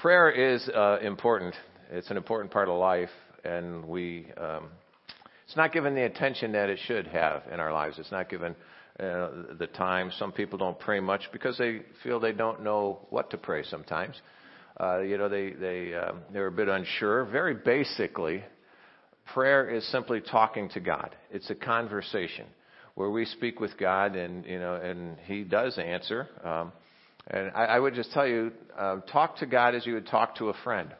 prayer is uh, important. It's an important part of life, and we um, it's not given the attention that it should have in our lives. It's not given uh, the time. Some people don't pray much because they feel they don't know what to pray. Sometimes, uh, you know, they they um, they're a bit unsure. Very basically, prayer is simply talking to God. It's a conversation where we speak with God, and you know, and He does answer. Um, and I, I would just tell you, uh, talk to God as you would talk to a friend.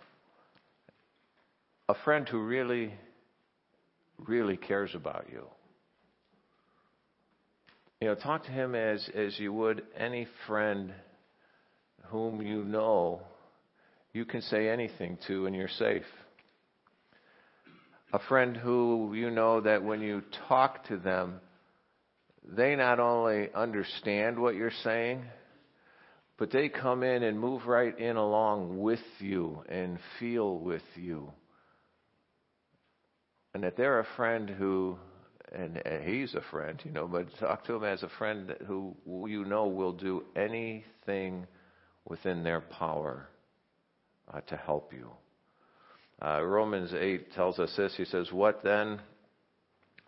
A friend who really, really cares about you. You know, talk to him as, as you would any friend whom you know you can say anything to and you're safe. A friend who you know that when you talk to them, they not only understand what you're saying, but they come in and move right in along with you and feel with you. And that they're a friend who, and he's a friend, you know, but talk to him as a friend who you know will do anything within their power uh, to help you. Uh, Romans 8 tells us this. He says, What then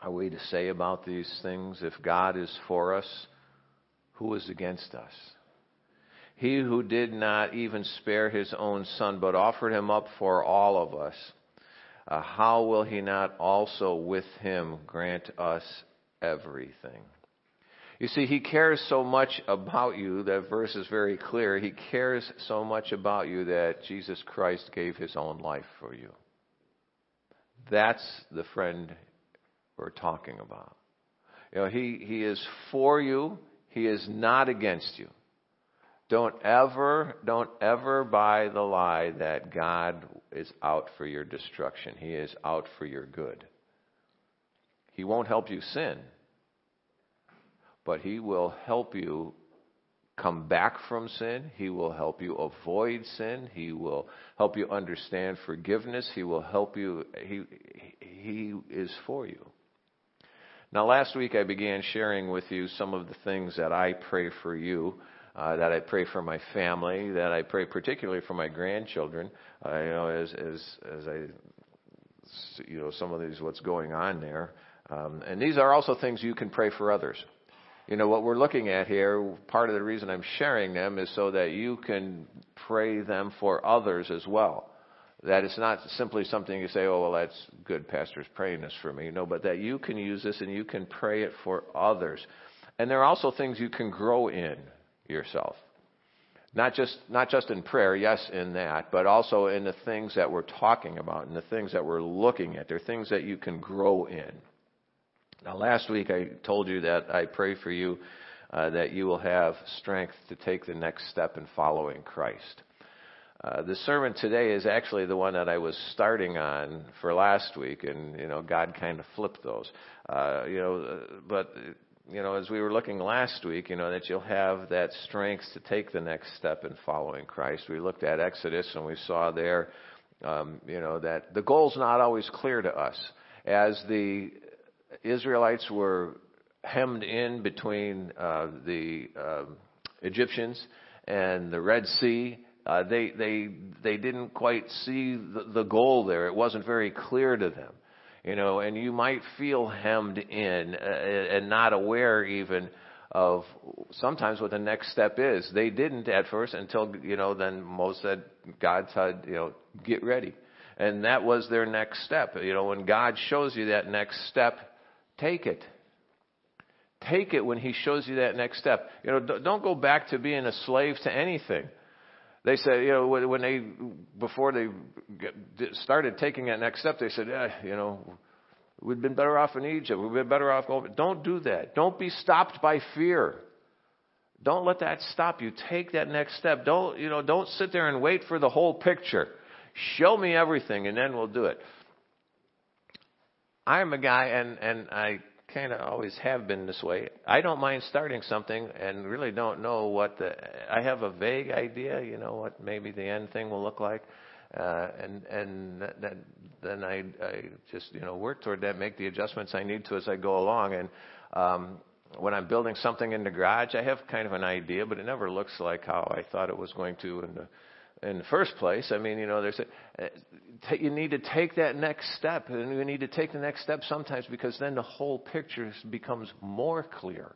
are we to say about these things? If God is for us, who is against us? He who did not even spare his own son, but offered him up for all of us, uh, how will he not also with him grant us everything? You see, he cares so much about you, that verse is very clear. He cares so much about you that Jesus Christ gave his own life for you. That's the friend we're talking about. You know, he, he is for you, he is not against you. Don't ever, don't ever buy the lie that God is out for your destruction. He is out for your good. He won't help you sin, but He will help you come back from sin. He will help you avoid sin. He will help you understand forgiveness. He will help you. He, he is for you. Now, last week I began sharing with you some of the things that I pray for you uh, that I pray for my family, that I pray particularly for my grandchildren. Uh, you know, as as as I, you know, some of these what's going on there, um, and these are also things you can pray for others. You know what we're looking at here. Part of the reason I'm sharing them is so that you can pray them for others as well. That it's not simply something you say, oh, well, that's good, pastor's praying this for me. No, but that you can use this and you can pray it for others. And there are also things you can grow in yourself. Not just, not just in prayer, yes, in that, but also in the things that we're talking about and the things that we're looking at. They're things that you can grow in. Now, last week I told you that I pray for you uh, that you will have strength to take the next step in following Christ. Uh, the sermon today is actually the one that I was starting on for last week, and you know God kind of flipped those. Uh, you know, uh, but you know, as we were looking last week, you know, that you'll have that strength to take the next step in following Christ. We looked at Exodus and we saw there, um, you know, that the goal's not always clear to us. As the Israelites were hemmed in between uh, the uh, Egyptians and the Red Sea, uh, they they they didn't quite see the, the goal there. It wasn't very clear to them you know, and you might feel hemmed in uh, and not aware even of sometimes what the next step is. They didn't at first until, you know, then Moses said, God said, you know, get ready. And that was their next step. You know, when God shows you that next step, take it. Take it when He shows you that next step. You know, don't go back to being a slave to anything. They said, you know, when they, before they started taking that next step, they said, eh, you know, we'd been better off in Egypt. We'd been better off going. Don't do that. Don't be stopped by fear. Don't let that stop you. Take that next step. Don't, you know, don't sit there and wait for the whole picture. Show me everything and then we'll do it. I'm a guy and, and I kind of always have been this way. I don't mind starting something and really don't know what the. I have a vague idea, you know, what maybe the end thing will look like, uh, and and that, then I I just you know work toward that, make the adjustments I need to as I go along, and. Um, when I'm building something in the garage, I have kind of an idea, but it never looks like how I thought it was going to in the in the first place. I mean, you know, there's a, uh, you need to take that next step, and you need to take the next step sometimes because then the whole picture becomes more clear.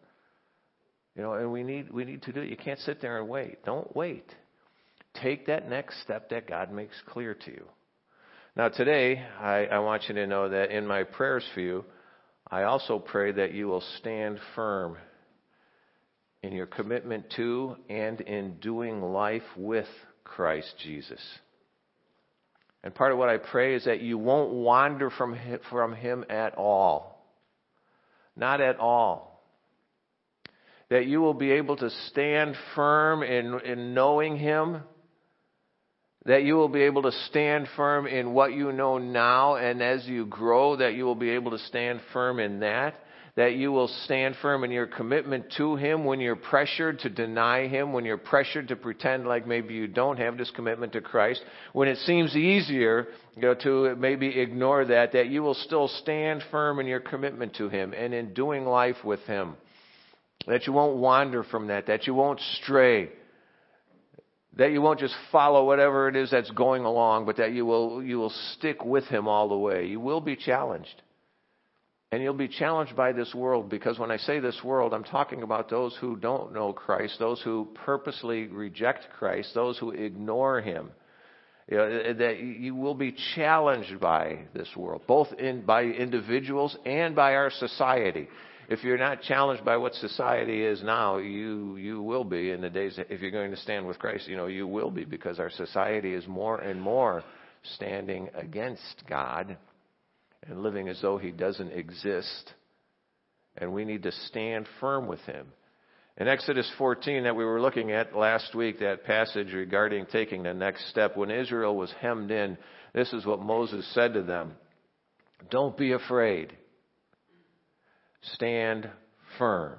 You know, and we need we need to do it. You can't sit there and wait. Don't wait. Take that next step that God makes clear to you. Now, today, I, I want you to know that in my prayers for you, I also pray that you will stand firm in your commitment to and in doing life with Christ Jesus. And part of what I pray is that you won't wander from him, from him at all. Not at all. That you will be able to stand firm in, in knowing him. That you will be able to stand firm in what you know now, and as you grow, that you will be able to stand firm in that that you will stand firm in your commitment to Him when you're pressured to deny Him, when you're pressured to pretend like maybe you don't have this commitment to Christ, when it seems easier you know, to maybe ignore that, that you will still stand firm in your commitment to Him and in doing life with Him. That you won't wander from that, that you won't stray, that you won't just follow whatever it is that's going along, but that you will, you will stick with Him all the way. You will be challenged. And you'll be challenged by this world because when I say this world, I'm talking about those who don't know Christ, those who purposely reject Christ, those who ignore Him. You know, eh, that you will be challenged by this world, both in, by individuals and by our society. If you're not challenged by what society is now, you you will be in the days. If you're going to stand with Christ, you know you will be because our society is more and more standing against God and living as though he doesn't exist. And we need to stand firm with him. In Exodus 14 that we were looking at last week, that passage regarding taking the next step, when Israel was hemmed in, this is what Moses said to them. Don't be afraid. Stand firm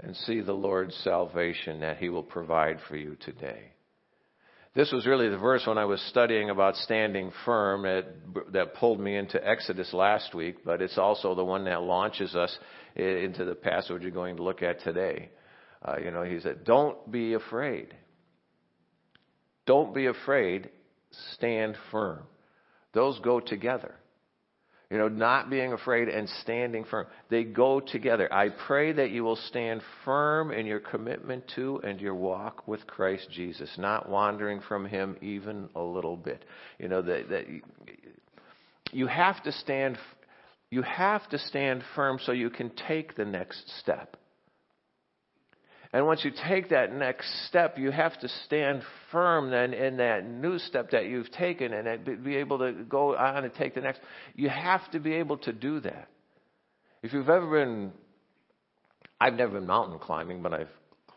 and see the Lord's salvation that he will provide for you today. This was really the verse when I was studying about standing firm that, that pulled me into Exodus last week, but it's also the one that launches us into the passage you're going to look at today. Uh, you know, he said, Don't be afraid. Don't be afraid. Stand firm. Those go together. You know, not being afraid and standing firm. They go together. I pray that you will stand firm in your commitment to and your walk with Christ Jesus, not wandering from Him even a little bit. You know, that, that you have to stand, you have to stand firm so you can take the next step. And once you take that next step, you have to stand firm then in that new step that you've taken and be able to go on and take the next. You have to be able to do that. If you've ever been, I've never been mountain climbing, but I've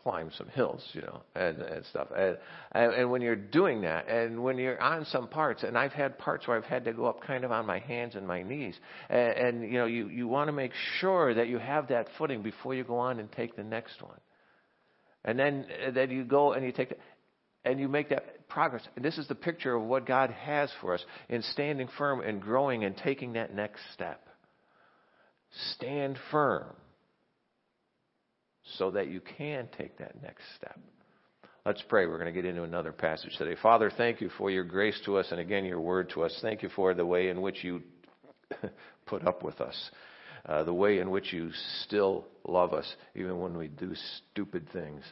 climbed some hills, you know, and, and stuff. And, and, and when you're doing that, and when you're on some parts, and I've had parts where I've had to go up kind of on my hands and my knees, and, and you know, you, you want to make sure that you have that footing before you go on and take the next one. And then, then you go and you take, and you make that progress. And this is the picture of what God has for us in standing firm and growing and taking that next step. Stand firm so that you can take that next step. Let's pray. We're going to get into another passage today. Father, thank you for your grace to us and again your word to us. Thank you for the way in which you put up with us uh, the way in which you still love us, even when we do stupid things,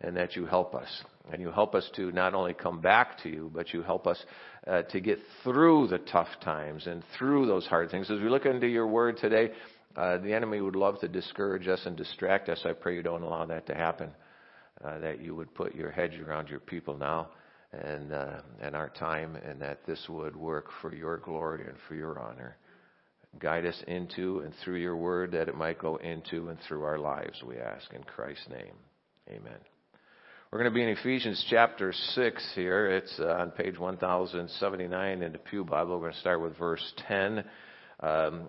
and that you help us. And you help us to not only come back to you, but you help us uh, to get through the tough times and through those hard things. As we look into your word today, uh, the enemy would love to discourage us and distract us. I pray you don't allow that to happen. Uh, that you would put your hedge around your people now and uh, and our time, and that this would work for your glory and for your honor. Guide us into and through your word that it might go into and through our lives, we ask in Christ's name. Amen. We're going to be in Ephesians chapter 6 here. It's uh, on page 1079 in the Pew Bible. We're going to start with verse 10. Um,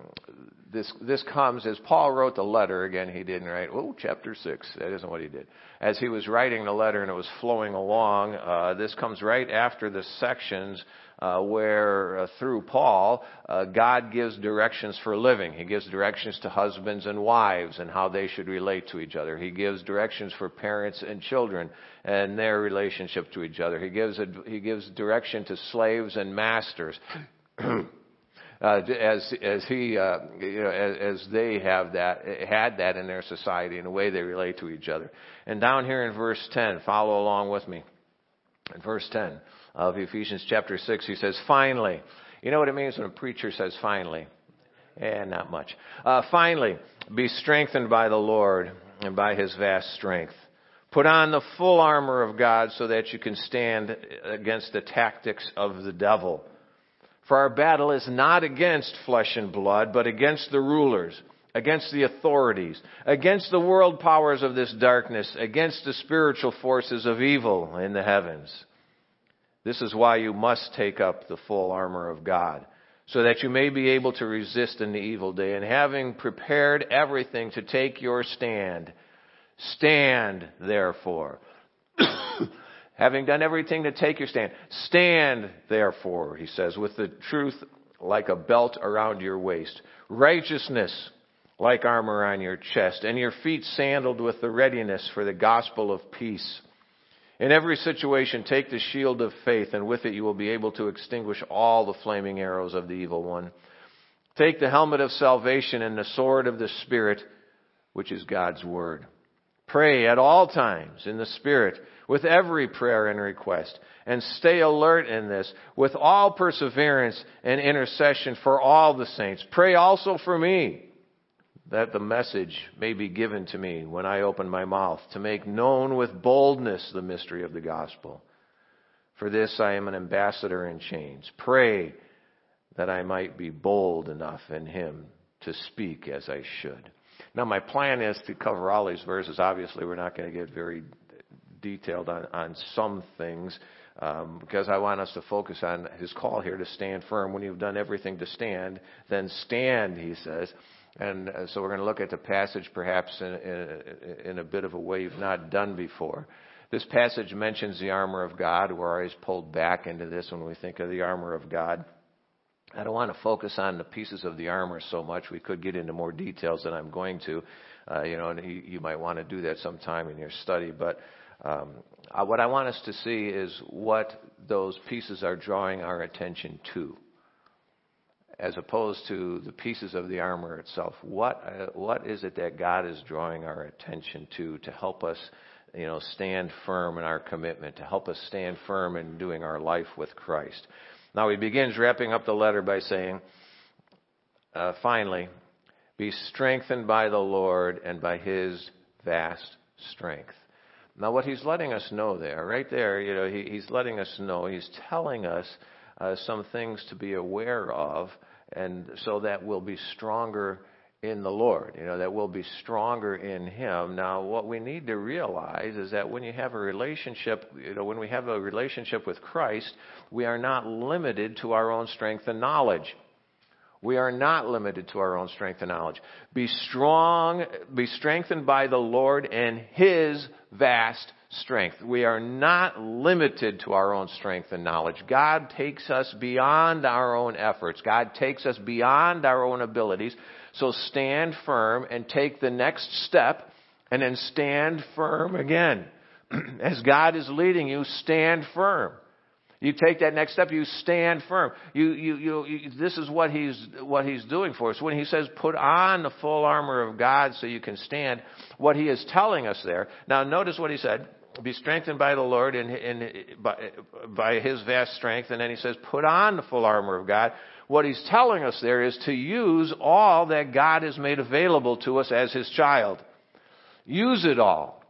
this this comes as Paul wrote the letter. Again, he didn't write. Oh, chapter six. That isn't what he did. As he was writing the letter and it was flowing along, uh, this comes right after the sections uh, where uh, through Paul, uh, God gives directions for living. He gives directions to husbands and wives and how they should relate to each other. He gives directions for parents and children and their relationship to each other. He gives a, he gives direction to slaves and masters. Uh, as as he uh, you know as, as they have that had that in their society in the way they relate to each other. And down here in verse 10, follow along with me. In verse 10, of Ephesians chapter 6, he says, finally. You know what it means when a preacher says finally? Eh, not much. Uh, finally, be strengthened by the Lord and by his vast strength. Put on the full armor of God so that you can stand against the tactics of the devil. For our battle is not against flesh and blood, but against the rulers, against the authorities, against the world powers of this darkness, against the spiritual forces of evil in the heavens. This is why you must take up the full armor of God, so that you may be able to resist in the evil day. And having prepared everything to take your stand, stand therefore. having done everything to take your stand, stand therefore, he says, with the truth like a belt around your waist, righteousness like armor on your chest, and your feet sandaled with the readiness for the gospel of peace. In every situation, take the shield of faith, and with it you will be able to extinguish all the flaming arrows of the evil one. Take the helmet of salvation and the sword of the Spirit, which is God's Word. Pray at all times in the Spirit with every prayer and request, and stay alert in this with all perseverance and intercession for all the saints. Pray also for me that the message may be given to me when I open my mouth to make known with boldness the mystery of the gospel. For this I am an ambassador in chains. Pray that I might be bold enough in him to speak as I should. Now, my plan is to cover all these verses. Obviously, we're not going to get very detailed on, on some things um, because I want us to focus on his call here to stand firm. When you've done everything to stand, then stand, he says. And uh, so we're going to look at the passage perhaps in, in, in, a bit of a way you've not done before. This passage mentions the armor of God. We're always pulled back into this when we think of the armor of God. I don't want to focus on the pieces of the armor so much. We could get into more details than I'm going to. Uh, you know, and you, you, might want to do that sometime in your study. But um, uh, what I want us to see is what those pieces are drawing our attention to as opposed to the pieces of the armor itself. What, uh, what is it that God is drawing our attention to to help us, you know, stand firm in our commitment, to help us stand firm in doing our life with Christ? Now he begins wrapping up the letter by saying, uh, finally, be strengthened by the Lord and by his vast strength. Now, what he's letting us know there, right there, you know, he, he's letting us know, he's telling us uh, some things to be aware of and so that we'll be stronger in the Lord, you know, that we'll be stronger in Him. Now, what we need to realize is that when you have a relationship, you know, when we have a relationship with Christ, we are not limited to our own strength and knowledge. We are not limited to our own strength and knowledge. Be strong, be strengthened by the Lord and His vast strength. We are not limited to our own strength and knowledge. God takes us beyond our own efforts. God takes us beyond our own abilities. So stand firm and take the next step and then stand firm again. As God is leading you, stand firm. You take that next step, you stand firm. You, you, you, you, this is what he's, what he's doing for us. When he says put on the full armor of God so you can stand, what he is telling us there. Now notice what he said be strengthened by the Lord and, by, by His vast strength. And then He says, put on the full armor of God. What He's telling us there is to use all that God has made available to us as His child. Use it all.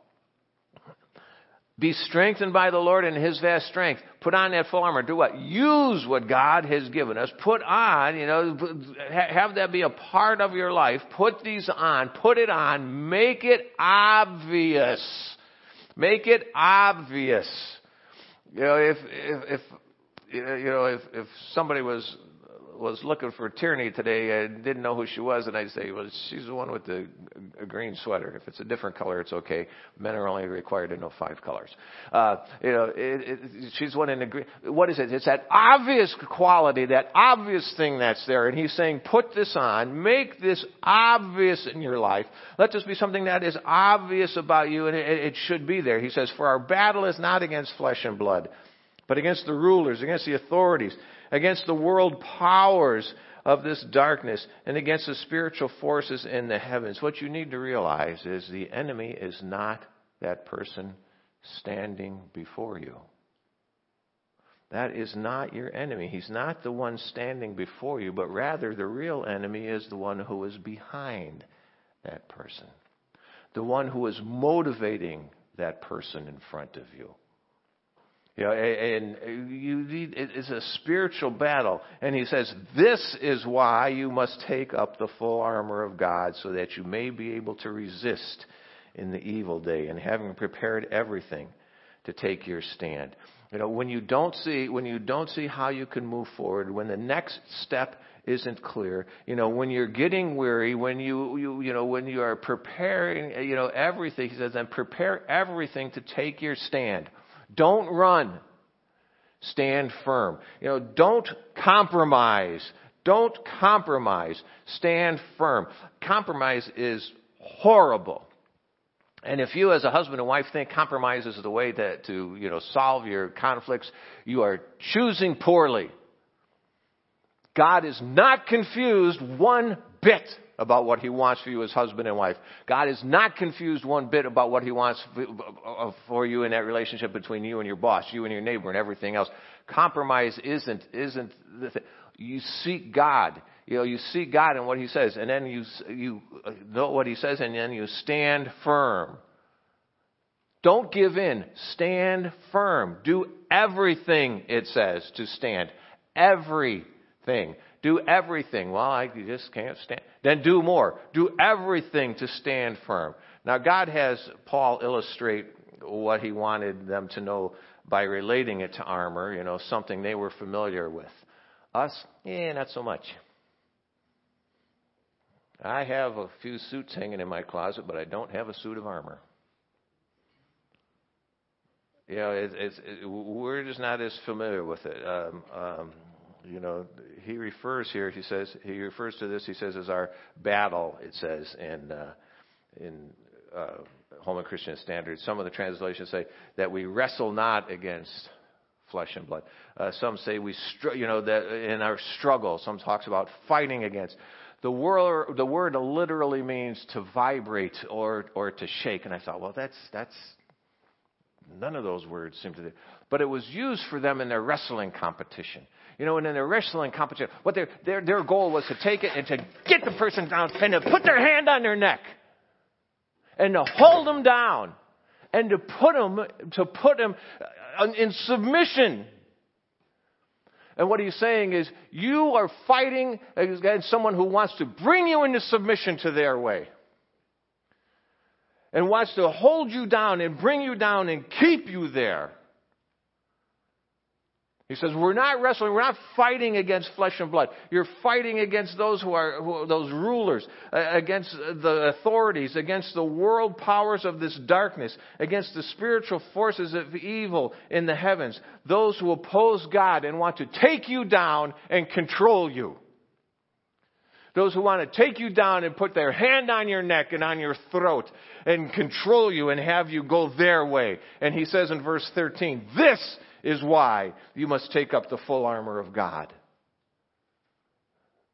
Be strengthened by the Lord and His vast strength. Put on that full armor. Do what? Use what God has given us. Put on, you know, have that be a part of your life. Put these on. Put it on. Make it obvious Make it obvious. You know, if, if, if you know, if, if somebody was was looking for Tierney today and didn't know who she was, and I'd say, well, she's the one with the green sweater. If it's a different color, it's okay. Men are only required to know five colors. Uh, you know, it, it, she's one in the green. What is it? It's that obvious quality, that obvious thing that's there. And he's saying, put this on, make this obvious in your life. Let this be something that is obvious about you, and it, it should be there. He says, for our battle is not against flesh and blood but against the rulers, against the authorities, against the world powers of this darkness, and against the spiritual forces in the heavens. What you need to realize is the enemy is not that person standing before you. That is not your enemy. He's not the one standing before you, but rather the real enemy is the one who is behind that person. The one who is motivating that person in front of you. You know, and you need, it's a spiritual battle. And he says, this is why you must take up the full armor of God so that you may be able to resist in the evil day and having prepared everything to take your stand. You know, when you don't see, when you don't see how you can move forward, when the next step isn't clear, you know, when you're getting weary, when you, you, you know, when you are preparing, you know, everything, he says, then prepare everything to take your stand. Don't run. Stand firm. You know, don't compromise. Don't compromise. Stand firm. Compromise is horrible. And if you as a husband and wife think compromise is the way to, to you know, solve your conflicts, you are choosing poorly. God is not confused one bit about what he wants for you as husband and wife. God is not confused one bit about what he wants uh, for you in that relationship between you and your boss, you and your neighbor and everything else. Compromise isn't, isn't the thing. You seek God. You know, you seek God and what he says, and then you, you uh, know what he says, and then you stand firm. Don't give in. Stand firm. Do everything, it says, to stand. Everything. Do everything. Well, I just can't stand. Then do more. Do everything to stand firm. Now, God has Paul illustrate what he wanted them to know by relating it to armor, you know, something they were familiar with. Us, eh, not so much. I have a few suits hanging in my closet, but I don't have a suit of armor. You know, it's, it's, it, we're just not as familiar with it. Um, um, you know, he refers here, he says, he refers to this, he says, as our battle, it says in, uh, in uh, Holman Christian Standard. Some of the translations say that we wrestle not against flesh and blood. Uh, some say we, str- you know, that in our struggle, some talks about fighting against. The word, the word literally means to vibrate or, or to shake. And I thought, well, that's, that's, none of those words seem to, but it was used for them in their wrestling competition. You know, and in their wrestling competition, what their, their, their goal was to take it and to get the person down and to put their hand on their neck and to hold them down and to put them, to put them uh, in submission. And what he's saying is, you are fighting against someone who wants to bring you into submission to their way. And wants to hold you down and bring you down and keep you there. He says, we're not wrestling, we're not fighting against flesh and blood. You're fighting against those who are, who, those rulers, uh, against the authorities, against the world powers of this darkness, against the spiritual forces of evil in the heavens. Those who oppose God and want to take you down and control you. Those who want to take you down and put their hand on your neck and on your throat and control you and have you go their way. And he says in verse 13, this is why you must take up the full armor of God.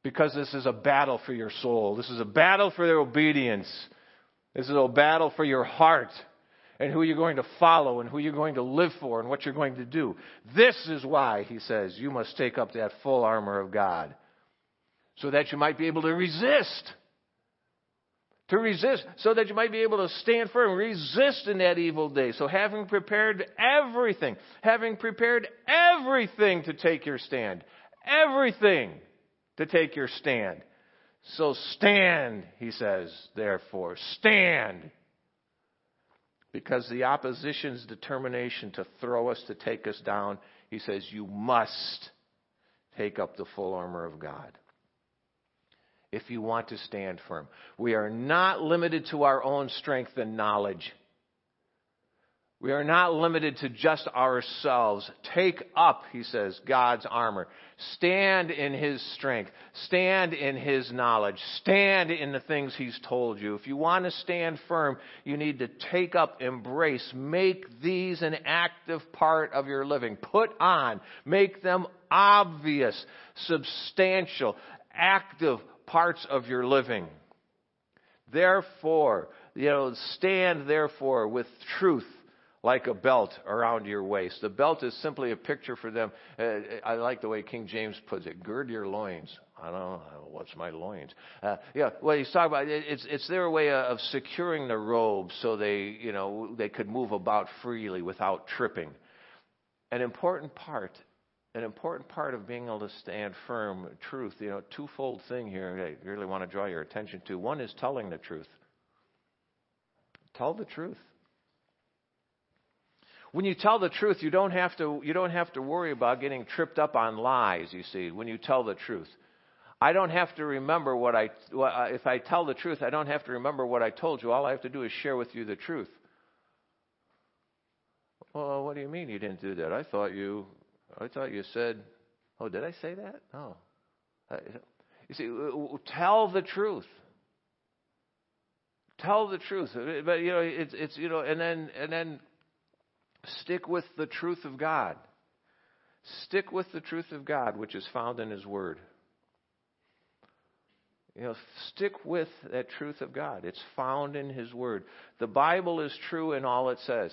Because this is a battle for your soul. This is a battle for their obedience. This is a battle for your heart and who you're going to follow and who you're going to live for and what you're going to do. This is why, he says, you must take up that full armor of God so that you might be able to resist to resist so that you might be able to stand firm, resist in that evil day. So having prepared everything, having prepared everything to take your stand, everything to take your stand. So stand, he says, therefore, stand. Because the opposition's determination to throw us, to take us down, he says, you must take up the full armor of God. If you want to stand firm, we are not limited to our own strength and knowledge. We are not limited to just ourselves. Take up, he says, God's armor. Stand in his strength. Stand in his knowledge. Stand in the things he's told you. If you want to stand firm, you need to take up, embrace, make these an active part of your living. Put on, make them obvious, substantial, active parts of your living. Therefore, you know, stand therefore with truth like a belt around your waist. The belt is simply a picture for them. Uh, I like the way King James puts it gird your loins. I don't know what's my loins. Uh, yeah, well, he's talking about it's it's their way of securing the robe so they you know they could move about freely without tripping. An important part, an important part of being able to stand firm, truth. You know, twofold thing here. I really want to draw your attention to. One is telling the truth. Tell the truth. When you tell the truth, you don't have to, you don't have to worry about getting tripped up on lies, you see, when you tell the truth. I don't have to remember what I, uh, if I tell the truth, I don't have to remember what I told you. All I have to do is share with you the truth. Well, what do you mean you didn't do that? I thought you, I thought you said, oh, did I say that? No. You see, tell the truth. Tell the truth. But, you know, it's, it's, you know, and then, and then Stick with the truth of God. Stick with the truth of God, which is found in His Word. You know, stick with that truth of God. It's found in His Word. The Bible is true in all it says.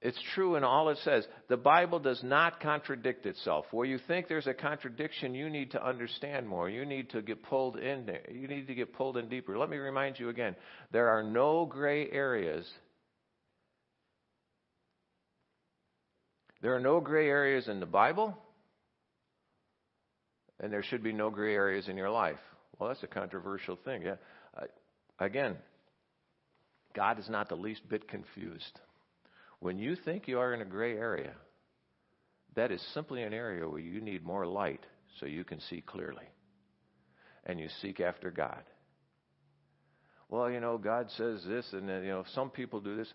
It's true in all it says. The Bible does not contradict itself. Where you think there's a contradiction, you need to understand more. You need to get pulled in there. You need to get pulled in deeper. Let me remind you again there are no gray areas There are no gray areas in the Bible, and there should be no gray areas in your life. Well, that's a controversial thing. Yeah. Uh, again, God is not the least bit confused. When you think you are in a gray area, that is simply an area where you need more light so you can see clearly. And you seek after God. Well, you know, God says this, and then, you know, some people do this.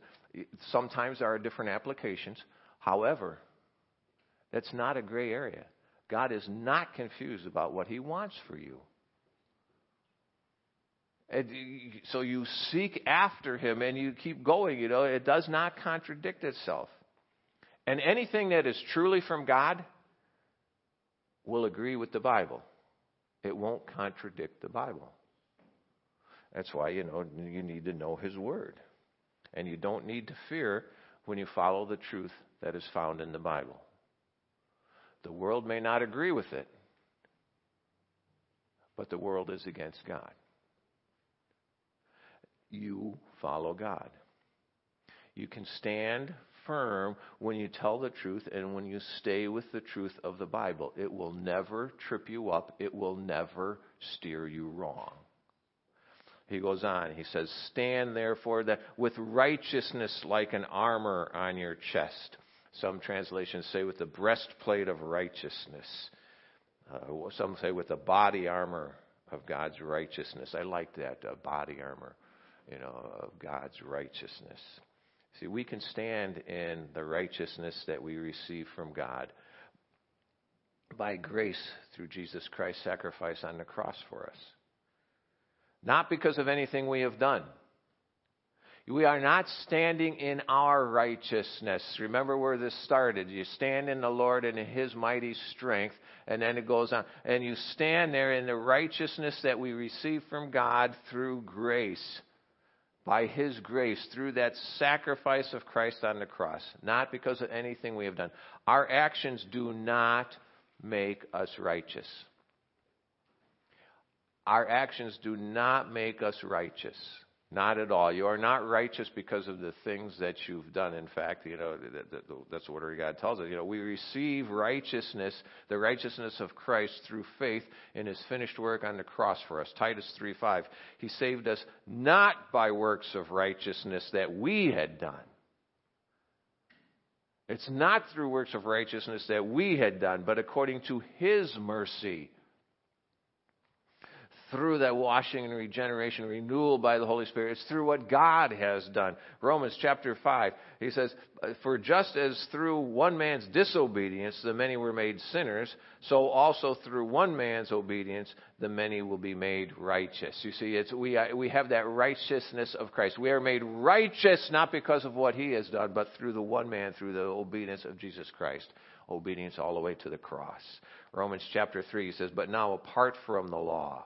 Sometimes there are different applications. However, that's not a gray area. God is not confused about what He wants for you. And so you seek after Him and you keep going, you know, it does not contradict itself. And anything that is truly from God will agree with the Bible. It won't contradict the Bible. That's why, you know, you need to know His Word. And you don't need to fear when you follow the truth that is found in the Bible. The world may not agree with it, but the world is against God. You follow God. You can stand firm when you tell the truth and when you stay with the truth of the Bible. It will never trip you up, it will never steer you wrong. He goes on, he says, Stand therefore that with righteousness like an armor on your chest some translations say with the breastplate of righteousness. Uh, some say with the body armor of God's righteousness. I like that uh, body armor, you know, of God's righteousness. See, we can stand in the righteousness that we receive from God by grace through Jesus Christ's sacrifice on the cross for us. Not because of anything we have done. We are not standing in our righteousness. Remember where this started. You stand in the Lord and in His mighty strength, and then it goes on. And you stand there in the righteousness that we receive from God through grace. By His grace, through that sacrifice of Christ on the cross. Not because of anything we have done. Our actions do not make us righteous. Our actions do not make us righteous. Not at all. You are not righteous because of the things that you've done. In fact, you know, that's what God tells us. You know, we receive righteousness, the righteousness of Christ through faith in his finished work on the cross for us. Titus 3:5. He saved us not by works of righteousness that we had done. It's not through works of righteousness that we had done, but according to His mercy through that washing and regeneration, renewal by the Holy Spirit. It's through what God has done. Romans chapter 5, he says, For just as through one man's disobedience the many were made sinners, so also through one man's obedience the many will be made righteous. You see, it's, we, uh, we have that righteousness of Christ. We are made righteous not because of what he has done, but through the one man, through the obedience of Jesus Christ. Obedience all the way to the cross. Romans chapter 3 says, But now apart from the law,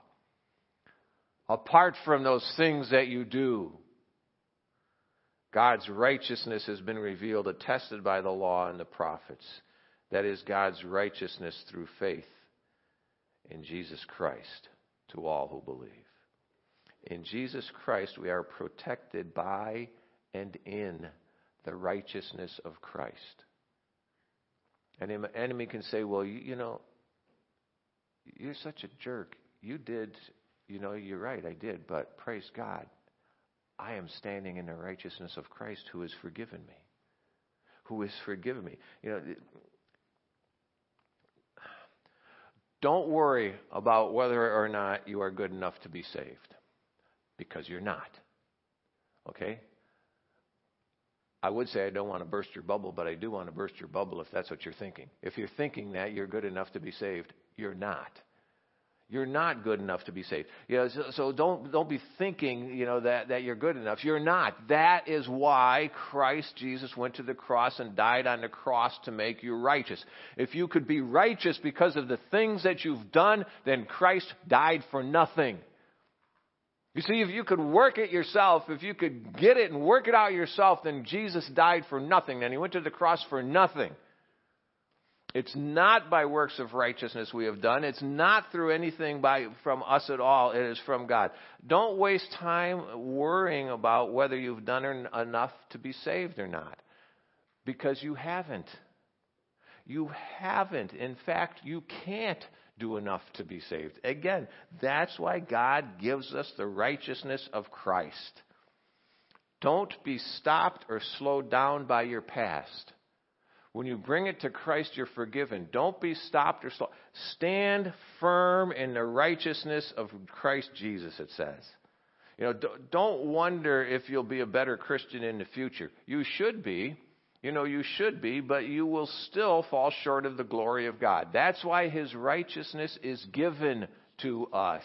apart from those things that you do. God's righteousness has been revealed, attested by the law and the prophets. That is God's righteousness through faith in Jesus Christ to all who believe. In Jesus Christ, we are protected by and in the righteousness of Christ. And an enemy can say, well, you, you know, you're such a jerk. You did you know, you're right, I did, but praise God. I am standing in the righteousness of Christ who has forgiven me. Who has forgiven me. You know, don't worry about whether or not you are good enough to be saved, because you're not. Okay? I would say I don't want to burst your bubble, but I do want to burst your bubble if that's what you're thinking. If you're thinking that you're good enough to be saved, you're not. You're not good enough to be saved. You know, so, so, don't don't be thinking you know that that you're good enough. You're not. That is why Christ Jesus went to the cross and died on the cross to make you righteous. If you could be righteous because of the things that you've done, then Christ died for nothing. You see, if you could work it yourself, if you could get it and work it out yourself, then Jesus died for nothing. Then he went to the cross for nothing. It's not by works of righteousness we have done. It's not through anything by, from us at all. It is from God. Don't waste time worrying about whether you've done enough to be saved or not. Because you haven't. You haven't. In fact, you can't do enough to be saved. Again, that's why God gives us the righteousness of Christ. Don't be stopped or slowed down by your past. When you bring it to Christ, you're forgiven. Don't be stopped or slow. Stand firm in the righteousness of Christ Jesus, it says. You know, don't wonder if you'll be a better Christian in the future. You should be. You know, you should be, but you will still fall short of the glory of God. That's why His righteousness is given to us.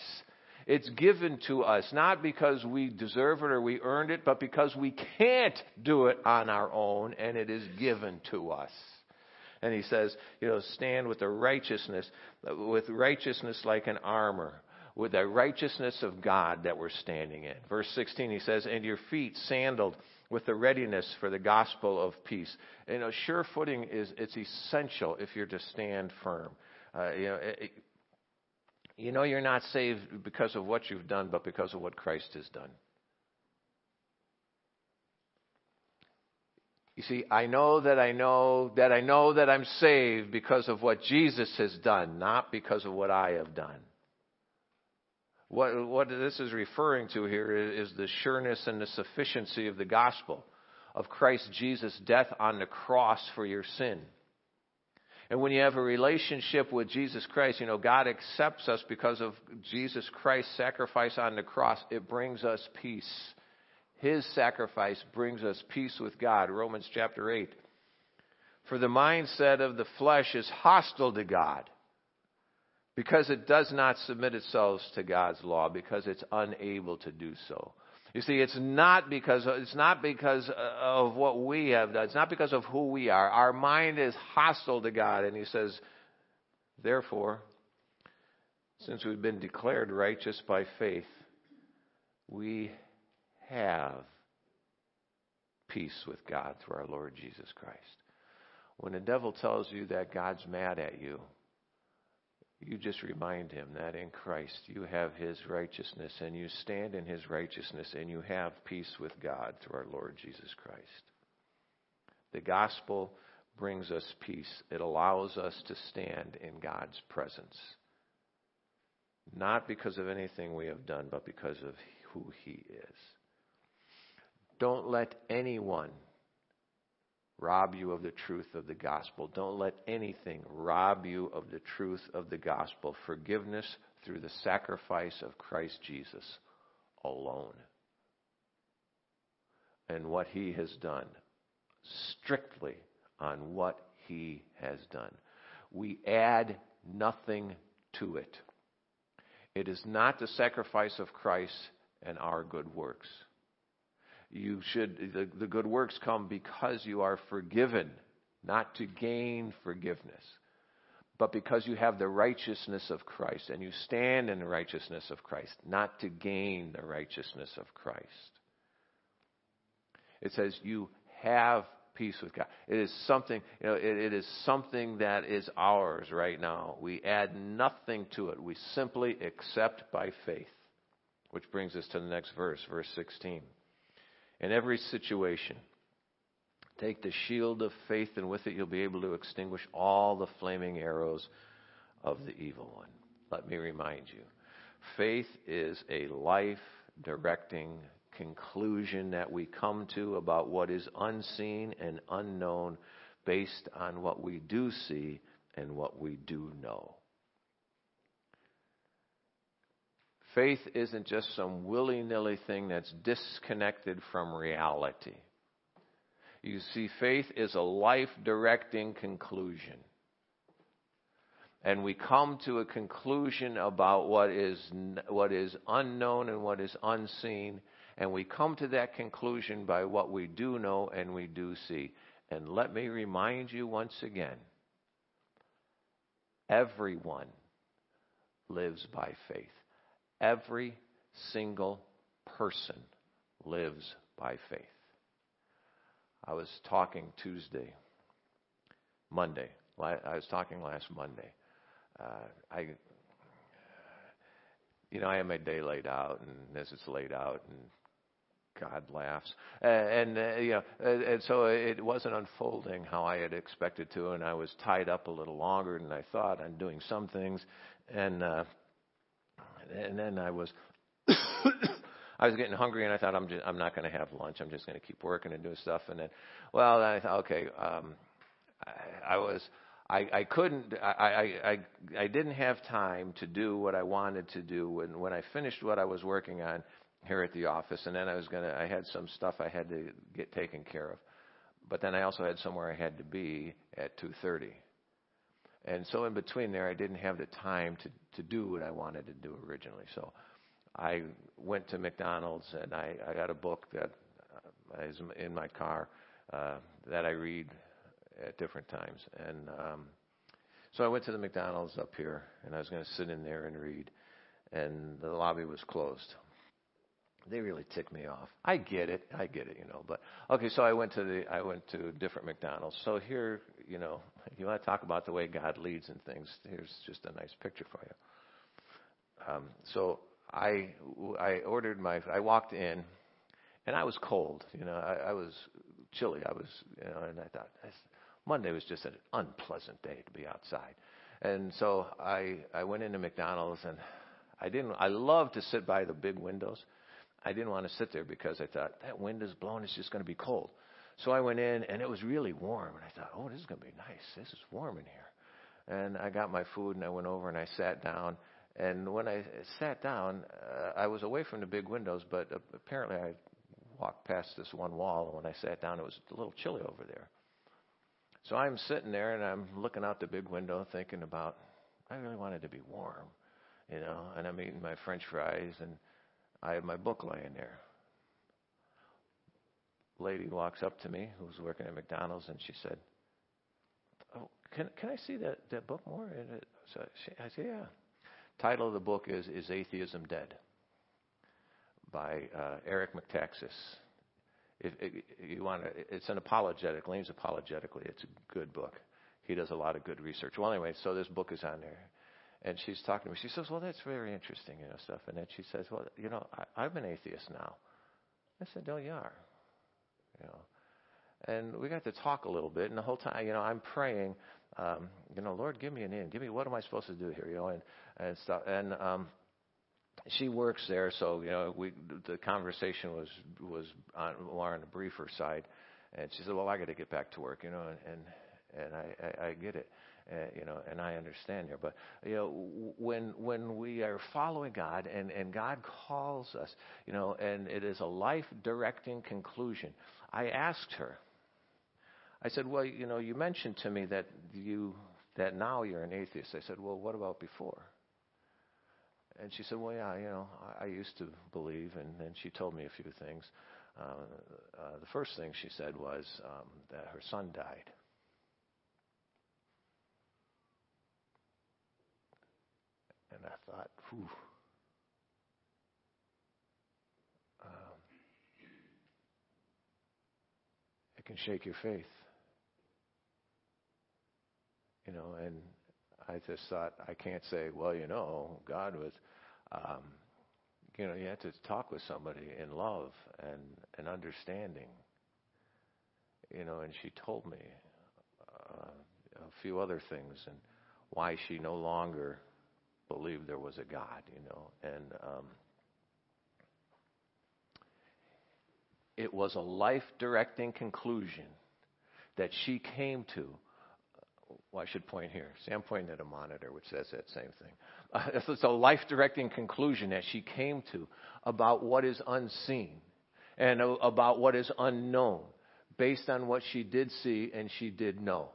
It's given to us, not because we deserve it or we earned it, but because we can't do it on our own, and it is given to us. And he says, you know, stand with the righteousness, with righteousness like an armor, with the righteousness of God that we're standing in. Verse 16, he says, and your feet sandaled with the readiness for the gospel of peace. You know, sure footing is, it's essential if you're to stand firm. Uh, you know, it, you know you're not saved because of what you've done, but because of what Christ has done. You see, I know that I know that I know that I'm saved because of what Jesus has done, not because of what I have done. What, what this is referring to here is, is the sureness and the sufficiency of the gospel of Christ Jesus' death on the cross for your sin. And when you have a relationship with Jesus Christ, you know, God accepts us because of Jesus Christ's sacrifice on the cross. It brings us peace. His sacrifice brings us peace with God. Romans chapter 8. For the mindset of the flesh is hostile to God because it does not submit itself to God's law, because it's unable to do so. You see, it's not because it's not because of what we have done. It's not because of who we are. Our mind is hostile to God, and He says, therefore, since we've been declared righteous by faith, we have peace with God through our Lord Jesus Christ. When the devil tells you that God's mad at you, you just remind him that in Christ you have his righteousness and you stand in his righteousness and you have peace with God through our Lord Jesus Christ. The gospel brings us peace. It allows us to stand in God's presence. Not because of anything we have done, but because of who he is. Don't let anyone rob you of the truth of the gospel. Don't let anything rob you of the truth of the gospel. Forgiveness through the sacrifice of Christ Jesus alone. And what he has done, strictly on what he has done. We add nothing to it. It is not the sacrifice of Christ and our good works. You should, the, the good works come because you are forgiven, not to gain forgiveness, but because you have the righteousness of Christ and you stand in the righteousness of Christ, not to gain the righteousness of Christ. It says you have peace with God. It is something, you know, it, it is something that is ours right now. We add nothing to it. We simply accept by faith. Which brings us to the next verse, verse 16. In every situation, take the shield of faith, and with it you'll be able to extinguish all the flaming arrows of the evil one. Let me remind you faith is a life directing conclusion that we come to about what is unseen and unknown based on what we do see and what we do know. Faith isn't just some willy nilly thing that's disconnected from reality. You see, faith is a life directing conclusion. And we come to a conclusion about what is, what is unknown and what is unseen and we come to that conclusion by what we do know and we do see. And let me remind you once again everyone lives by faith. Every single person lives by faith. I was talking Tuesday, Monday. I was talking last Monday. Uh, I, you know, I have my day laid out, and as it's laid out, and God laughs. And, uh, you know, and so it wasn't unfolding how I had expected to, and I was tied up a little longer than I thought on doing some things. And, uh, and then I was, I was getting hungry, and I thought I'm just, I'm not going to have lunch. I'm just going to keep working and doing stuff. And then, well, then I thought, okay, um, I, I was, I, I couldn't, I, I, I, I didn't have time to do what I wanted to do. And when I finished what I was working on, here at the office, and then I was gonna. I had some stuff I had to get taken care of, but then I also had somewhere I had to be at 2:30, and so in between there, I didn't have the time to to do what I wanted to do originally. So I went to McDonald's and I, I got a book that uh, is in my car uh, that I read at different times, and um, so I went to the McDonald's up here, and I was going to sit in there and read, and the lobby was closed they really ticked me off. I get it, I get it, you know. But okay, so I went to the I went to different McDonald's. So here, you know, if you want to talk about the way God leads and things, here's just a nice picture for you. Um, so I I ordered my I walked in, and I was cold, you know. I, I was chilly. I was, you know, and I thought Monday was just an unpleasant day to be outside, and so I I went into McDonald's and. I didn't. I love to sit by the big windows I didn't want to sit there because I thought that wind is blowing. It's just going to be cold. So I went in and it was really warm. And I thought, oh, this is going to be nice. This is warm in here. And I got my food and I went over and I sat down. And when I sat down, uh, I was away from the big windows, but apparently I walked past this one wall. And when I sat down, it was a little chilly over there. So I'm sitting there and I'm looking out the big window thinking about, I really wanted to be warm, you know, and I'm eating my french fries and I had my book laying there. Lady walks up to me who was working at McDonald's and she said, "Oh, can can I see that that book more?" And it, so she, I said, "Yeah." Title of the book is "Is Atheism Dead?" by uh, Eric Metaxas. If, if you want to, it's an apologetic. Leans apologetically. It's a good book. He does a lot of good research. Well, anyway, so this book is on there. And she's talking to me. She says, "Well, that's very interesting, you know, stuff." And then she says, "Well, you know, I, I'm an atheist now." I said, "No, you are." You know, and we got to talk a little bit. And the whole time, you know, I'm praying, um, you know, Lord, give me an in. Give me what am I supposed to do here, you know, and and stuff. And um, she works there, so you know, we the conversation was was on, more on the briefer side. And she said, well, I got to get back to work, you know, and, and, and I, I, I get it. Uh, you know, and I understand here, but you know, when when we are following God and and God calls us, you know, and it is a life directing conclusion. I asked her. I said, "Well, you know, you mentioned to me that you that now you're an atheist." I said, "Well, what about before?" And she said, Well, yeah, you know, I, I used to believe. And then she told me a few things. Uh, uh, the first thing she said was um, that her son died. And I thought, whew. Um, it can shake your faith. You know, and I just thought I can't say, well, you know, God was, um, you know, you have to talk with somebody in love and and understanding. You know, and she told me uh, a few other things and why she no longer believed there was a God. You know, and um, it was a life directing conclusion that she came to well, I should point here. See, I'm pointing at a monitor which says that same thing. Uh, it's a life directing conclusion that she came to about what is unseen and about what is unknown based on what she did see and she did know.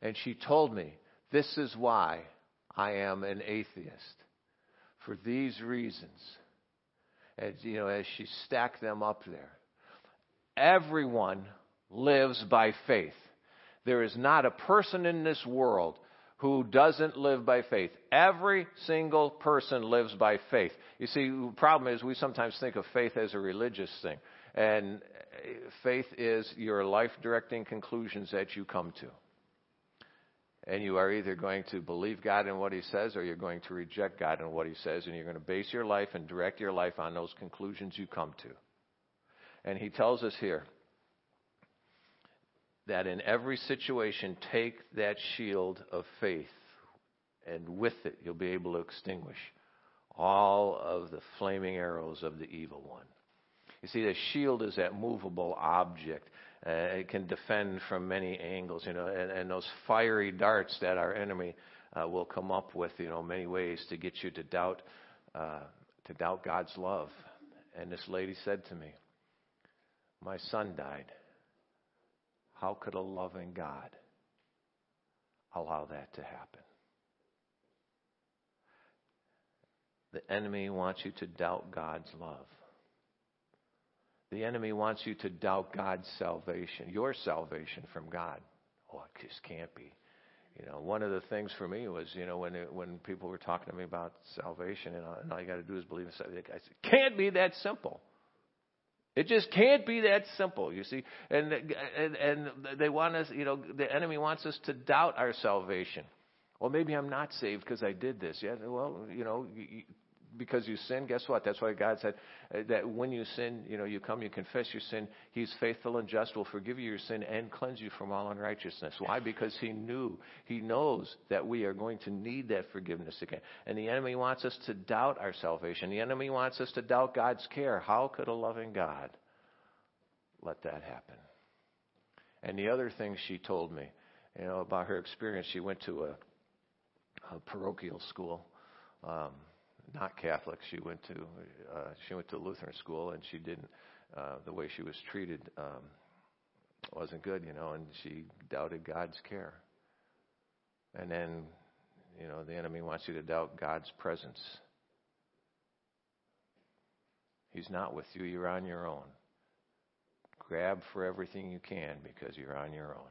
And she told me, This is why I am an atheist. For these reasons. As, you know, as she stacked them up there. Everyone lives by faith. There is not a person in this world who doesn't live by faith. Every single person lives by faith. You see, the problem is we sometimes think of faith as a religious thing. And faith is your life directing conclusions that you come to. And you are either going to believe God in what He says or you're going to reject God in what He says. And you're going to base your life and direct your life on those conclusions you come to. And He tells us here that in every situation, take that shield of faith, and with it, you'll be able to extinguish all of the flaming arrows of the evil one. You see, the shield is that movable object. Uh, it can defend from many angles, you know, and, and those fiery darts that our enemy uh, will come up with, you know, many ways to get you to doubt, uh, to doubt God's love. And this lady said to me, "My son died." How could a loving God allow that to happen? The enemy wants you to doubt God's love. The enemy wants you to doubt God's salvation, your salvation from God. Oh, it just can't be. You know, one of the things for me was, you know, when it, when people were talking to me about salvation, and, and all you got to do is believe in salvation, I said, can't be that simple. It just can't be that simple, you see. And, and, and they want us, you know, the enemy wants us to doubt our salvation. Well, maybe I'm not saved because I did this. Yeah, well, you know, because you sin, guess what? That's why God said uh, that when you sin, you know, you come, you confess your sin. He's faithful and just, will forgive you your sin and cleanse you from all unrighteousness. Why? Because He knew, He knows that we are going to need that forgiveness again. And the enemy wants us to doubt our salvation. The enemy wants us to doubt God's care. How could a loving God let that happen? And the other thing she told me, you know, about her experience, she went to a, a parochial school. Um, not Catholic. She went to uh, she went to Lutheran school, and she didn't. Uh, the way she was treated um, wasn't good, you know, and she doubted God's care. And then, you know, the enemy wants you to doubt God's presence. He's not with you. You're on your own. Grab for everything you can because you're on your own.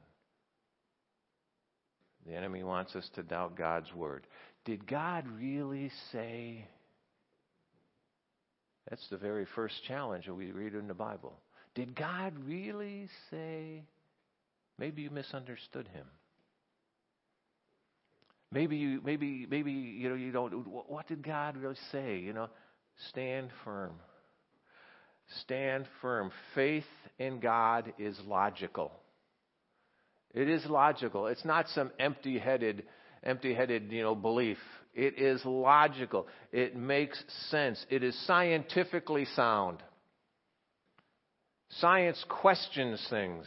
The enemy wants us to doubt God's word. Did God really say? That's the very first challenge that we read in the Bible. Did God really say? Maybe you misunderstood him. Maybe you, maybe, maybe you know you don't. What did God really say? You know, stand firm. Stand firm. Faith in God is logical. It is logical. It's not some empty-headed empty-headed, you know, belief. It is logical. It makes sense. It is scientifically sound. Science questions things.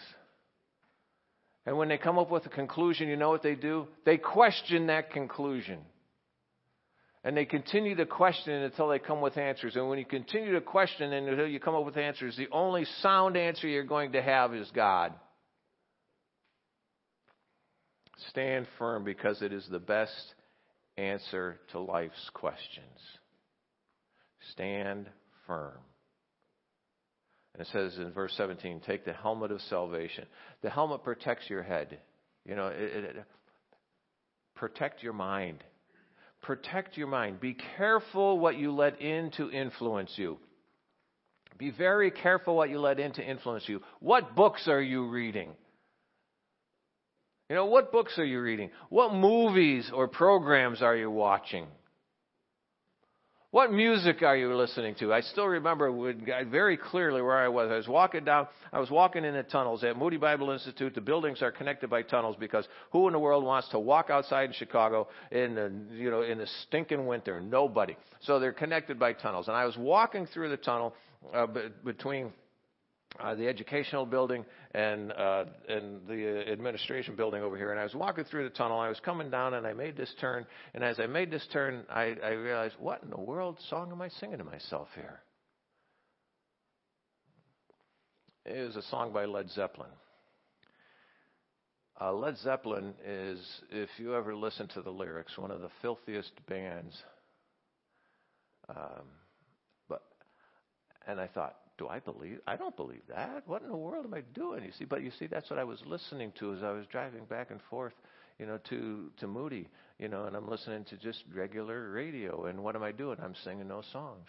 And when they come up with a conclusion, you know what they do? They question that conclusion. And they continue to question until they come with answers. And when you continue to question until you come up with answers, the only sound answer you're going to have is God. Stand firm because it is the best answer to life's questions. Stand firm. And it says in verse 17, take the helmet of salvation. The helmet protects your head. You know, it, it, it, protect your mind. Protect your mind. Be careful what you let in to influence you. Be very careful what you let in to influence you. What books are you reading? You know, what books are you reading? What movies or programs are you watching? What music are you listening to? I still remember very clearly where I was. I was walking down, I was walking in the tunnels at Moody Bible Institute. The buildings are connected by tunnels because who in the world wants to walk outside in Chicago in the, you know, in the stinking winter? Nobody. So they're connected by tunnels. And I was walking through the tunnel uh, between uh, the educational building and uh, and the administration building over here. And I was walking through the tunnel. I was coming down, and I made this turn. And as I made this turn, I, I realized, what in the world song am I singing to myself here? It was a song by Led Zeppelin. Uh, Led Zeppelin is, if you ever listen to the lyrics, one of the filthiest bands. Um, but, and I thought, do I believe? I don't believe that. What in the world am I doing? You see, but you see, that's what I was listening to as I was driving back and forth, you know, to to Moody, you know, and I'm listening to just regular radio. And what am I doing? I'm singing those songs.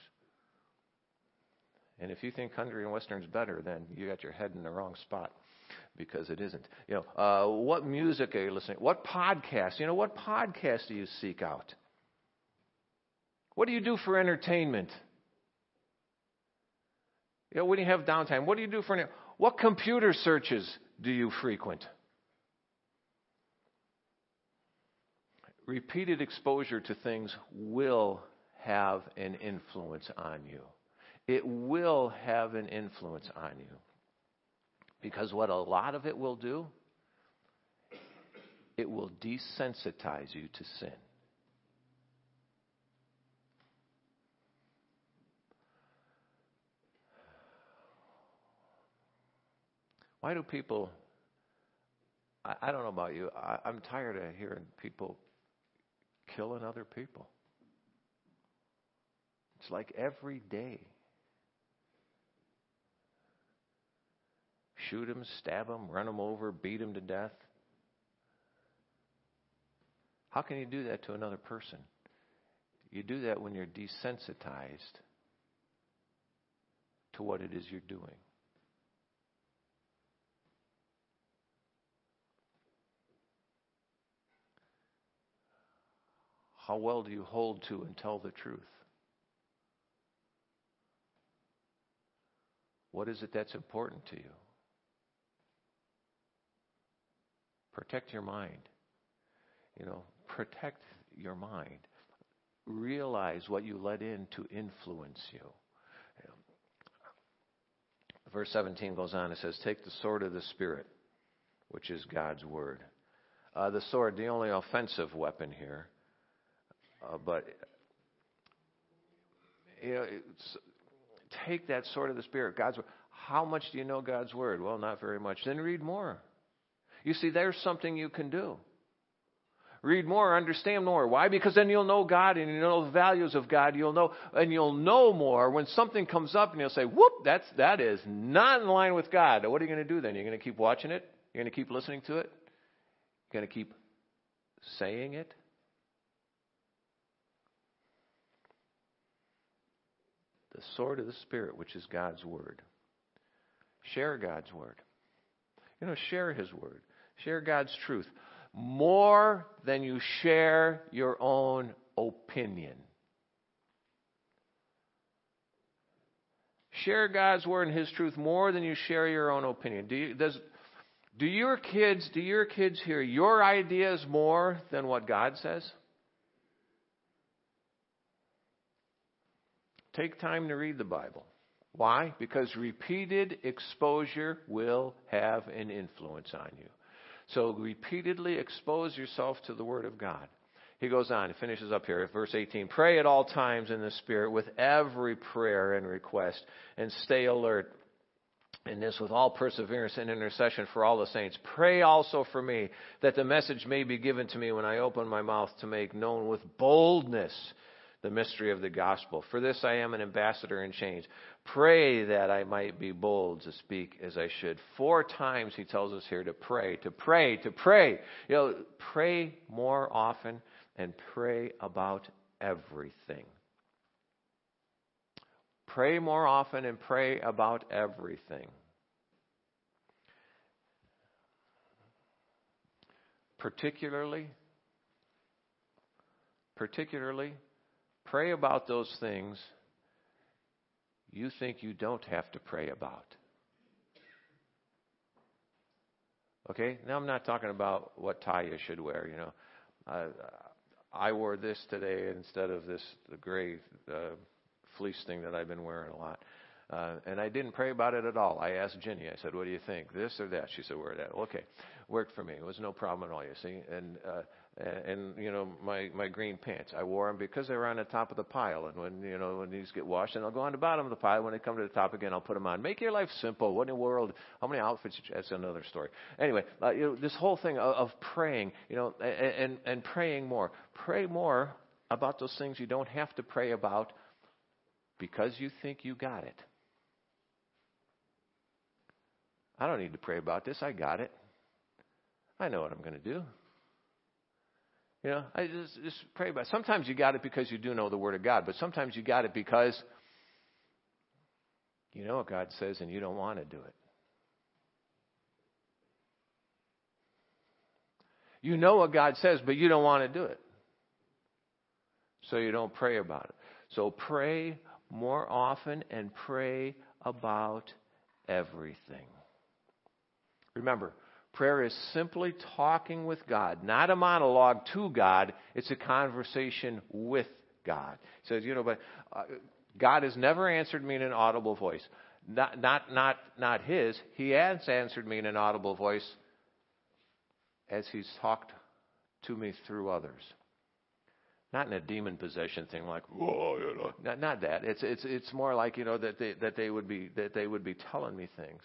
And if you think country and western's better, then you got your head in the wrong spot because it isn't. You know, uh, what music are you listening? What podcast? You know, what podcast do you seek out? What do you do for entertainment? You know, when you have downtime, what do you do for an, what computer searches do you frequent? Repeated exposure to things will have an influence on you. It will have an influence on you. Because what a lot of it will do, it will desensitize you to sin. Why do people, I, I don't know about you, I, I'm tired of hearing people killing other people. It's like every day. Shoot them, stab them, run them over, beat them to death. How can you do that to another person? You do that when you're desensitized to what it is you're doing. How well do you hold to and tell the truth? What is it that's important to you? Protect your mind. You know, protect your mind. Realize what you let in to influence you. Verse 17 goes on, it says, Take the sword of the Spirit, which is God's word. Uh, the sword, the only offensive weapon here, uh, but you know, take that sword of the Spirit, God's word. How much do you know God's word? Well, not very much. Then read more. You see, there's something you can do. Read more, understand more. Why? Because then you'll know God and you'll know the values of God. You'll know, and you'll know more when something comes up and you'll say, whoop, that's, that is not in line with God. What are you going to do then? You're going to keep watching it? You're going to keep listening to it? You're going to keep saying it? The sword of the Spirit, which is God's Word. Share God's Word. You know, share His Word. Share God's truth. More than you share your own opinion. Share God's Word and His truth more than you share your own opinion. Do, you, does, do your kids do your kids hear your ideas more than what God says? Take time to read the Bible. Why? Because repeated exposure will have an influence on you. So repeatedly expose yourself to the Word of God. He goes on, he finishes up here, verse 18. Pray at all times in the Spirit with every prayer and request, and stay alert in this with all perseverance and intercession for all the saints. Pray also for me that the message may be given to me when I open my mouth to make known with boldness the mystery of the gospel. For this I am an ambassador in chains. Pray that I might be bold to speak as I should. Four times he tells us here to pray, to pray, to pray. You know, pray more often and pray about everything. Pray more often and pray about everything. Particularly, particularly, pray about those things you think you don't have to pray about. Okay? Now I'm not talking about what tie you should wear, you know. Uh, I wore this today instead of this the gray uh, fleece thing that I've been wearing a lot. Uh, and I didn't pray about it at all. I asked Ginny, I said, what do you think? This or that? She said, wear that. Okay. Worked for me. It was no problem at all, you see. And, uh, and, you know, my, my green pants, I wore them because they were on the top of the pile. And when, you know, when these get washed, and I'll go on the bottom of the pile. When they come to the top again, I'll put them on. Make your life simple. What in the world? How many outfits? That's another story. Anyway, uh, you know, this whole thing of, of praying, you know, and, and, and praying more. Pray more about those things you don't have to pray about because you think you got it. I don't need to pray about this. I got it. I know what I'm going to do. You know, I just, just pray about it. Sometimes you got it because you do know the Word of God, but sometimes you got it because you know what God says and you don't want to do it. You know what God says, but you don't want to do it. So you don't pray about it. So pray more often and pray about everything. Remember, prayer is simply talking with God, not a monologue to God. It's a conversation with God. He says, you know, but uh, God has never answered me in an audible voice. Not, not, not, not his. He has answered me in an audible voice as he's talked to me through others. Not in a demon possession thing like, whoa, you know, not, not that. It's, it's, it's more like, you know, that they, that they would be, that they would be telling me things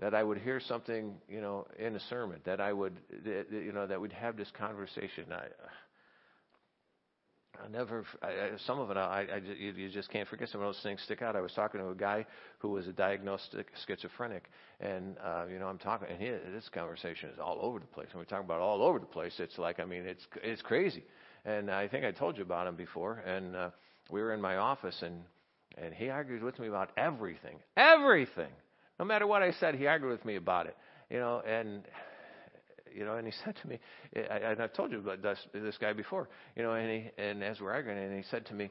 that I would hear something, you know, in a sermon, that I would, that, you know, that we'd have this conversation. I, I never, I, some of it, I, I, you just can't forget. Some of those things stick out. I was talking to a guy who was a diagnosed schizophrenic, and uh, you know, I'm talking, and he, this conversation is all over the place. When we talk about all over the place, it's like, I mean, it's it's crazy. And I think I told you about him before. And uh, we were in my office, and and he argued with me about everything, everything. No matter what I said, he argued with me about it. You know, and you know, and he said to me, and I've told you about this, this guy before, you know, and he, and as we're arguing, and he said to me,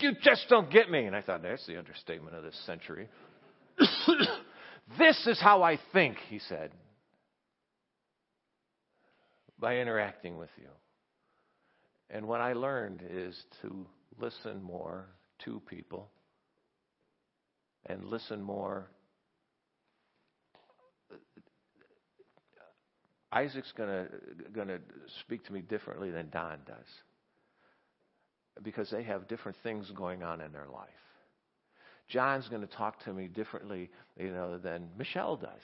"You just don't get me." And I thought that's the understatement of this century. this is how I think, he said, by interacting with you. And what I learned is to listen more to people and listen more. Isaac's gonna gonna speak to me differently than Don does because they have different things going on in their life. John's going to talk to me differently, you know, than Michelle does.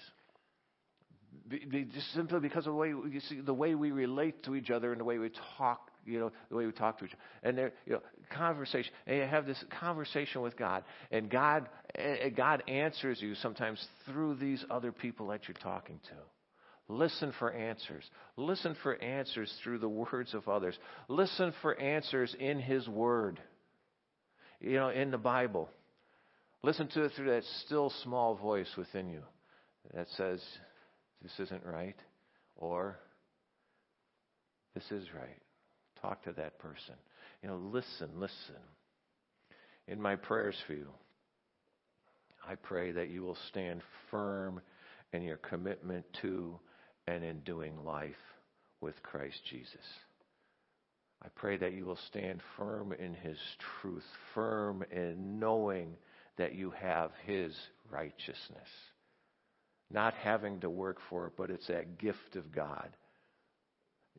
Be, just simply because of the way you see the way we relate to each other and the way we talk you know, the way we talk to each other. And there, you know, conversation. And you have this conversation with God. And God, God answers you sometimes through these other people that you're talking to. Listen for answers. Listen for answers through the words of others. Listen for answers in His Word. You know, in the Bible. Listen to it through that still small voice within you that says, This isn't right, or This is right. Talk to that person. You know, listen, listen. In my prayers for you, I pray that you will stand firm in your commitment to and in doing life with Christ Jesus. I pray that you will stand firm in His truth, firm in knowing that you have His righteousness. Not having to work for it, but it's that gift of God.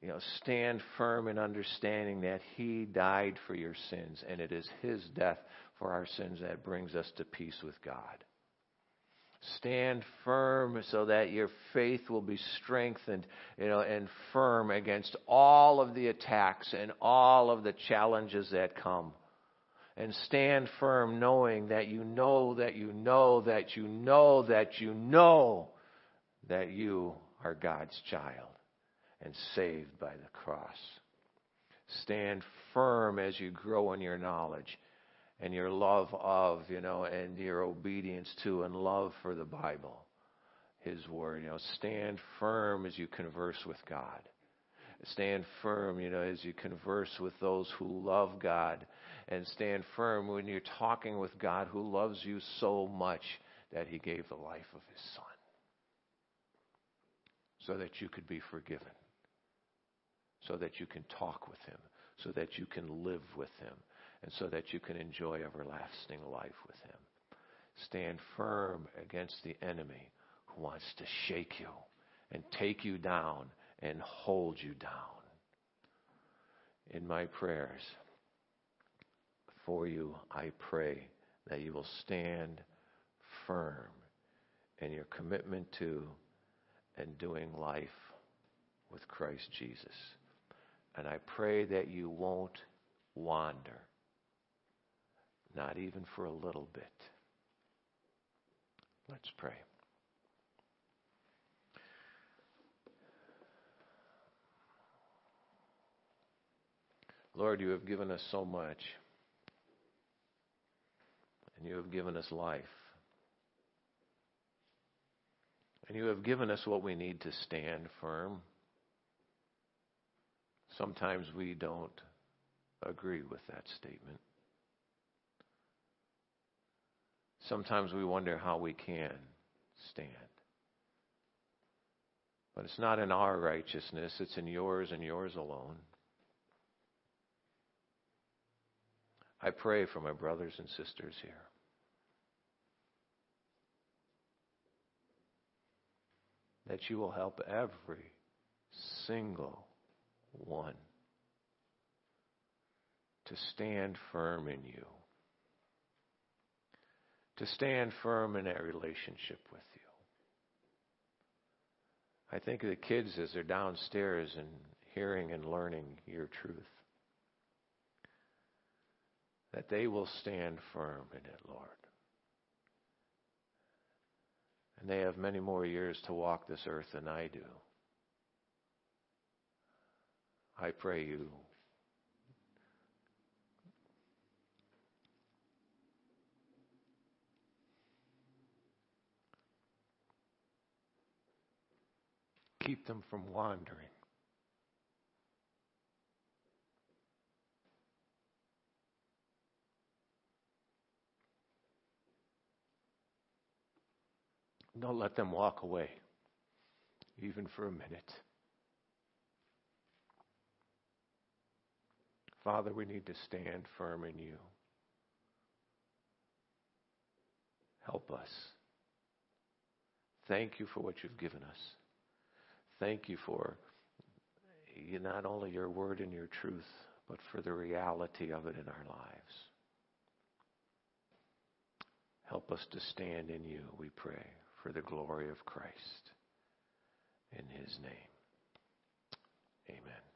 You know, stand firm in understanding that He died for your sins, and it is His death for our sins that brings us to peace with God. Stand firm so that your faith will be strengthened, you know, and firm against all of the attacks and all of the challenges that come. And stand firm knowing that you know that you know that you know that you know that you are God's child and saved by the cross. Stand firm as you grow in your knowledge and your love of, you know, and your obedience to and love for the Bible, His Word. You know, stand firm as you converse with God. Stand firm, you know, as you converse with those who love God. And stand firm when you're talking with God who loves you so much that He gave the life of His Son so that you could be forgiven, so that you can talk with Him, so that you can live with Him and so that you can enjoy everlasting life with Him. Stand firm against the enemy who wants to shake you and take you down and hold you down. In my prayers for you, I pray that you will stand firm in your commitment to and doing life with Christ Jesus. And I pray that you won't wander not even for a little bit. Let's pray. Lord, you have given us so much, and you have given us life. And you have given us what we need to stand firm. Sometimes we don't agree with that statement. Sometimes we wonder how we can stand. But it's not in our righteousness, it's in yours and yours alone. I pray for my brothers and sisters here. That you will help every single one to stand firm in you to stand firm in that relationship with you. I think of the kids as they're downstairs and hearing and learning your truth. That they will stand firm in it, Lord. And they have many more years to walk this earth than I do. I pray you keep them from wandering. Don't let them walk away, even for a minute. Father, we need to stand firm in you. Help us. Thank you for what you've given us thank you for not only your word and your truth, but for the reality of it in our lives. Help us to stand in you, we pray, for the glory of Christ. In his name. Amen.